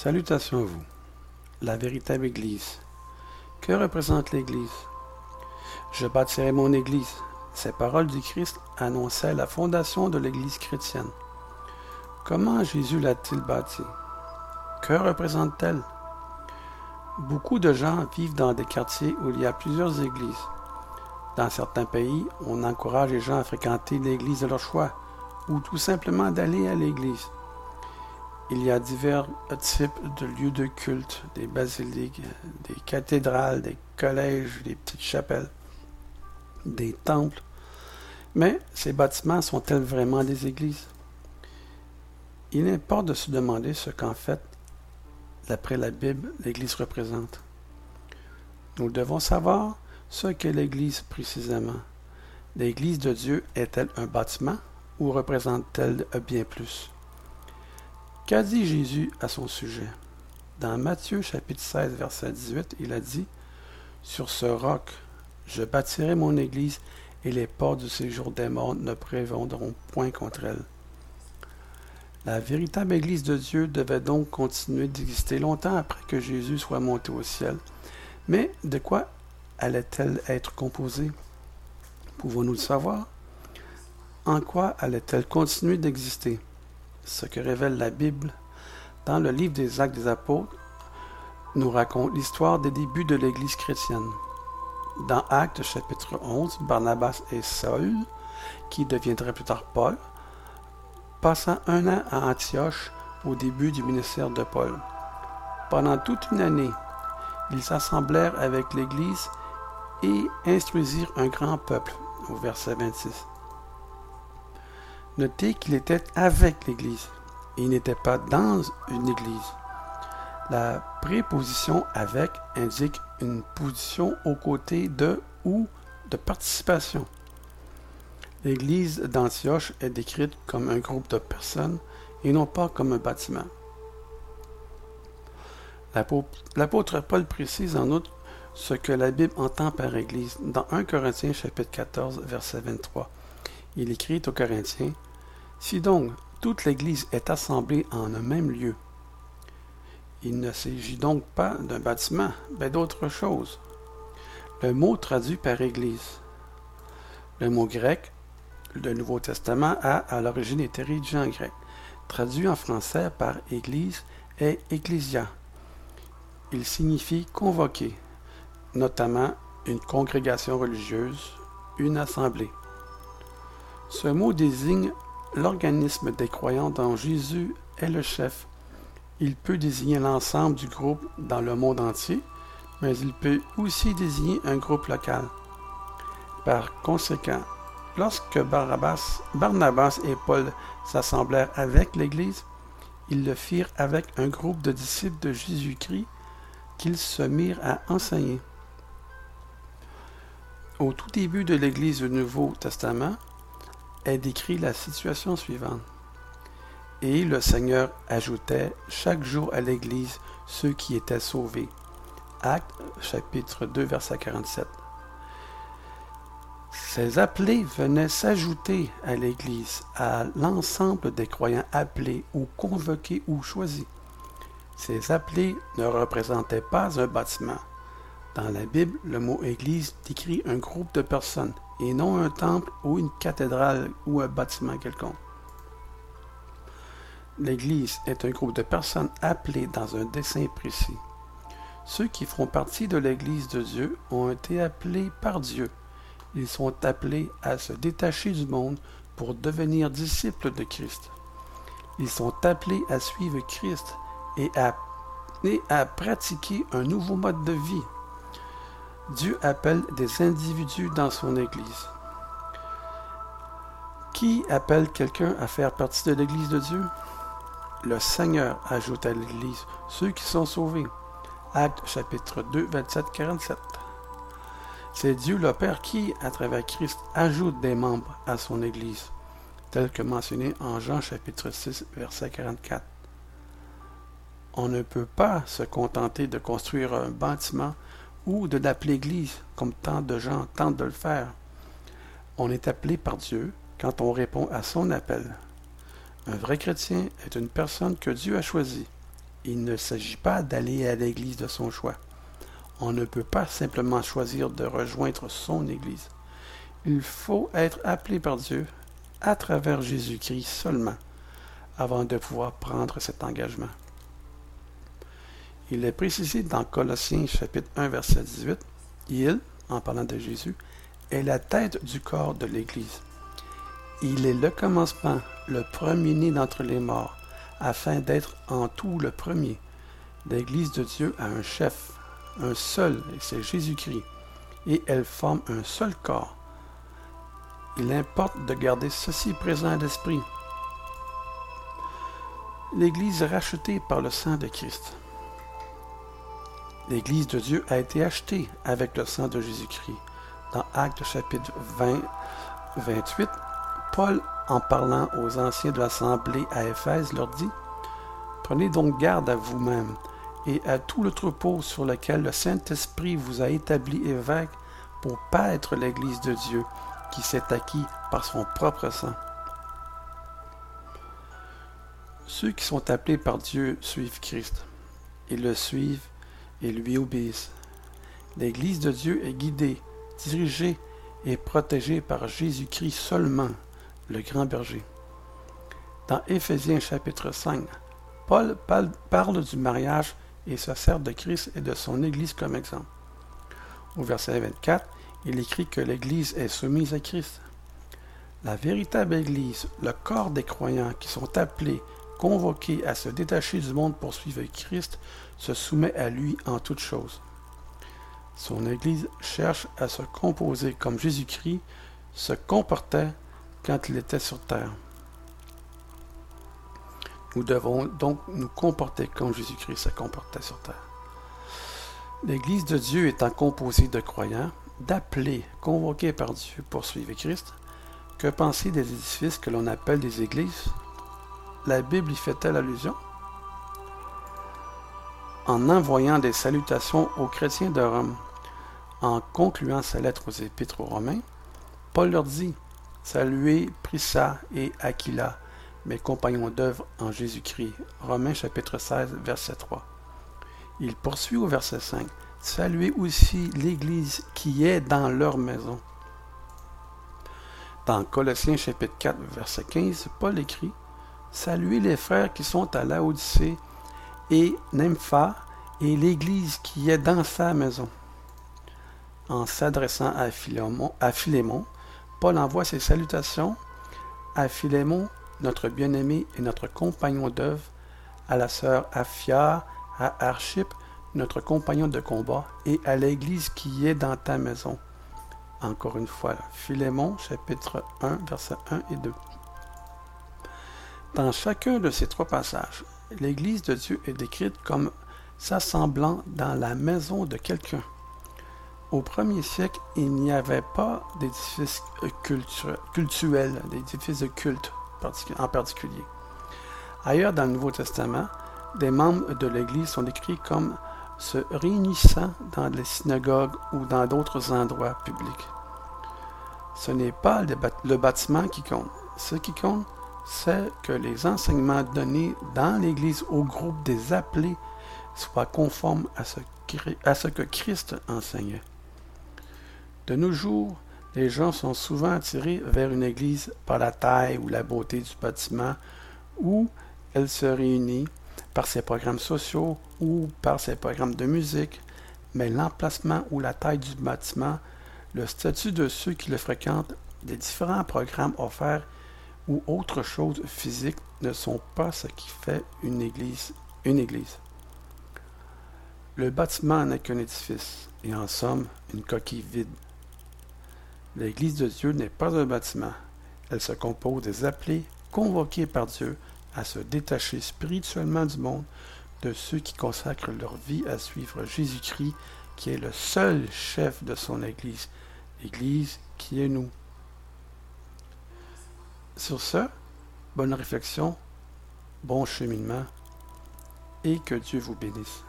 Salutations à vous. La véritable Église. Que représente l'Église? Je bâtirai mon Église. Ces paroles du Christ annonçaient la fondation de l'Église chrétienne. Comment Jésus l'a-t-il bâtie? Que représente-t-elle? Beaucoup de gens vivent dans des quartiers où il y a plusieurs églises. Dans certains pays, on encourage les gens à fréquenter l'église de leur choix ou tout simplement d'aller à l'église. Il y a divers types de lieux de culte, des basiliques, des cathédrales, des collèges, des petites chapelles, des temples. Mais ces bâtiments sont-elles vraiment des églises? Il importe de se demander ce qu'en fait, d'après la Bible, l'Église représente. Nous devons savoir ce qu'est l'Église précisément. L'Église de Dieu est-elle un bâtiment ou représente-t-elle bien plus? Qu'a dit Jésus à son sujet? Dans Matthieu chapitre 16 verset 18, il a dit Sur ce roc, je bâtirai mon Église et les portes du séjour des morts ne prévaudront point contre elle. La véritable Église de Dieu devait donc continuer d'exister longtemps après que Jésus soit monté au ciel. Mais de quoi allait-elle être composée? Pouvons-nous le savoir? En quoi allait-elle continuer d'exister? Ce que révèle la Bible dans le livre des Actes des Apôtres nous raconte l'histoire des débuts de l'Église chrétienne. Dans Actes chapitre 11, Barnabas et Saul, qui deviendrait plus tard Paul, passant un an à Antioche au début du ministère de Paul. Pendant toute une année, ils s'assemblèrent avec l'Église et instruisirent un grand peuple, au verset 26. Notez qu'il était avec l'Église. Il n'était pas dans une Église. La préposition avec indique une position aux côtés de ou de participation. L'église d'Antioche est décrite comme un groupe de personnes et non pas comme un bâtiment. L'apôtre Paul précise en outre ce que la Bible entend par Église dans 1 Corinthiens chapitre 14 verset 23. Il écrit aux Corinthiens si donc toute l'Église est assemblée en un même lieu, il ne s'agit donc pas d'un bâtiment, mais d'autre chose. Le mot traduit par Église. Le mot grec, le Nouveau Testament, a à l'origine été rédigé en grec. Traduit en français par Église est Ecclesia. Il signifie convoquer, notamment une congrégation religieuse, une assemblée. Ce mot désigne L'organisme des croyants dont Jésus est le chef. Il peut désigner l'ensemble du groupe dans le monde entier, mais il peut aussi désigner un groupe local. Par conséquent, lorsque Barnabas et Paul s'assemblèrent avec l'Église, ils le firent avec un groupe de disciples de Jésus-Christ qu'ils se mirent à enseigner. Au tout début de l'Église du Nouveau Testament, est décrit la situation suivante. Et le Seigneur ajoutait chaque jour à l'Église ceux qui étaient sauvés. Acte chapitre 2 verset 47. Ces appelés venaient s'ajouter à l'Église, à l'ensemble des croyants appelés ou convoqués ou choisis. Ces appelés ne représentaient pas un bâtiment. Dans la Bible, le mot Église décrit un groupe de personnes et non un temple ou une cathédrale ou un bâtiment quelconque. L'Église est un groupe de personnes appelées dans un dessein précis. Ceux qui font partie de l'Église de Dieu ont été appelés par Dieu. Ils sont appelés à se détacher du monde pour devenir disciples de Christ. Ils sont appelés à suivre Christ et à, et à pratiquer un nouveau mode de vie. Dieu appelle des individus dans son Église. Qui appelle quelqu'un à faire partie de l'Église de Dieu? Le Seigneur ajoute à l'Église ceux qui sont sauvés. Acte chapitre 2, 27-47. C'est Dieu le Père qui, à travers Christ, ajoute des membres à son Église, tel que mentionné en Jean chapitre 6, verset 44. On ne peut pas se contenter de construire un bâtiment ou de l'appeler Église, comme tant de gens tentent de le faire. On est appelé par Dieu quand on répond à son appel. Un vrai chrétien est une personne que Dieu a choisie. Il ne s'agit pas d'aller à l'église de son choix. On ne peut pas simplement choisir de rejoindre son église. Il faut être appelé par Dieu à travers Jésus-Christ seulement avant de pouvoir prendre cet engagement. Il est précisé dans Colossiens chapitre 1 verset 18, il, en parlant de Jésus, est la tête du corps de l'Église. Il est le commencement, le premier-né d'entre les morts, afin d'être en tout le premier. L'Église de Dieu a un chef, un seul, et c'est Jésus-Christ, et elle forme un seul corps. Il importe de garder ceci présent à l'esprit. L'Église rachetée par le sang de Christ. L'Église de Dieu a été achetée avec le sang de Jésus-Christ. Dans Actes chapitre 20, 28, Paul, en parlant aux anciens de l'Assemblée à Éphèse, leur dit Prenez donc garde à vous-même et à tout le troupeau sur lequel le Saint-Esprit vous a établi évêque pour paître l'Église de Dieu qui s'est acquis par son propre sang. Ceux qui sont appelés par Dieu suivent Christ. Ils le suivent et lui obéissent. L'Église de Dieu est guidée, dirigée et protégée par Jésus-Christ seulement, le grand berger. Dans Éphésiens chapitre 5, Paul parle du mariage et se sert de Christ et de son Église comme exemple. Au verset 24, il écrit que l'Église est soumise à Christ. La véritable Église, le corps des croyants qui sont appelés, convoqués à se détacher du monde pour suivre Christ, se soumet à lui en toutes choses. Son Église cherche à se composer comme Jésus-Christ se comportait quand il était sur terre. Nous devons donc nous comporter comme Jésus-Christ se comportait sur terre. L'Église de Dieu étant composée de croyants, d'appelés, convoqués par Dieu pour suivre Christ, que penser des édifices que l'on appelle des églises? La Bible y fait-elle allusion? En envoyant des salutations aux chrétiens de Rome, en concluant sa lettre aux Épîtres aux Romains, Paul leur dit Saluez Prissa et Aquila, mes compagnons d'œuvre en Jésus-Christ. Romains chapitre 16, verset 3. Il poursuit au verset 5. Saluez aussi l'Église qui est dans leur maison. Dans Colossiens chapitre 4, verset 15, Paul écrit Saluez les frères qui sont à Laodicée et Nympha et l'Église qui est dans sa maison. En s'adressant à Philémon, Paul envoie ses salutations à Philémon notre bien-aimé et notre compagnon d'œuvre, à la sœur Aphia, à Archip, notre compagnon de combat, et à l'Église qui est dans ta maison. Encore une fois, Philémon, chapitre 1, versets 1 et 2. Dans chacun de ces trois passages, l'Église de Dieu est décrite comme s'assemblant dans la maison de quelqu'un. Au premier siècle, il n'y avait pas d'édifices cultuels, d'édifices de culte en particulier. Ailleurs dans le Nouveau Testament, des membres de l'Église sont décrits comme se réunissant dans les synagogues ou dans d'autres endroits publics. Ce n'est pas le bâtiment qui compte. Ce qui compte, c'est que les enseignements donnés dans l'Église au groupe des appelés soient conformes à ce, que Christ enseignait. De nos jours, les gens sont souvent attirés vers une église par la taille ou la beauté du bâtiment où elle se réunit, par ses programmes sociaux ou par ses programmes de musique, mais l'emplacement ou la taille du bâtiment, le statut de ceux qui le fréquentent, les différents programmes offerts ou autres choses physiques ne sont pas ce qui fait une église une église. Le bâtiment n'est qu'un édifice et en somme une coquille vide. L'Église de Dieu n'est pas un bâtiment. Elle se compose des appelés convoqués par Dieu à se détacher spirituellement du monde, de ceux qui consacrent leur vie à suivre Jésus-Christ, qui est le seul chef de son Église, l'Église qui est nous. Sur ce, bonne réflexion, bon cheminement, et que Dieu vous bénisse.